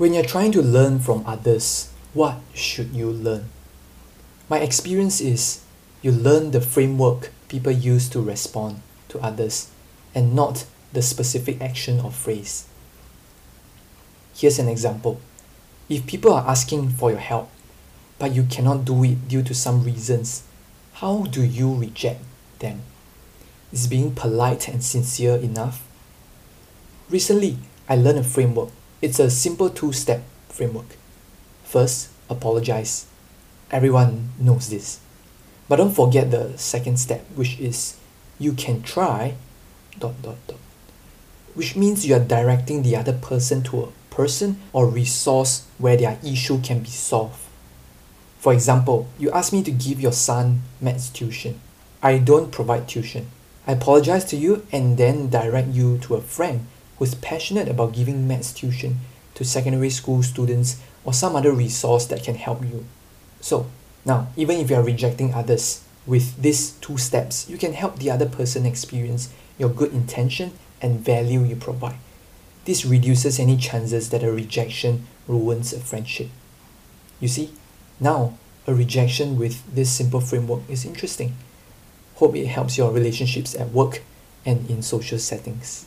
When you're trying to learn from others, what should you learn? My experience is you learn the framework people use to respond to others and not the specific action or phrase. Here's an example. If people are asking for your help, but you cannot do it due to some reasons, how do you reject them? Is being polite and sincere enough? Recently, I learned a framework. It's a simple two step framework. First, apologize. Everyone knows this. But don't forget the second step, which is you can try dot dot dot. Which means you are directing the other person to a person or resource where their issue can be solved. For example, you ask me to give your son maths tuition. I don't provide tuition. I apologize to you and then direct you to a friend who's passionate about giving maths tuition to secondary school students or some other resource that can help you. So, now, even if you are rejecting others, with these two steps, you can help the other person experience your good intention and value you provide. This reduces any chances that a rejection ruins a friendship. You see, now, a rejection with this simple framework is interesting. Hope it helps your relationships at work and in social settings.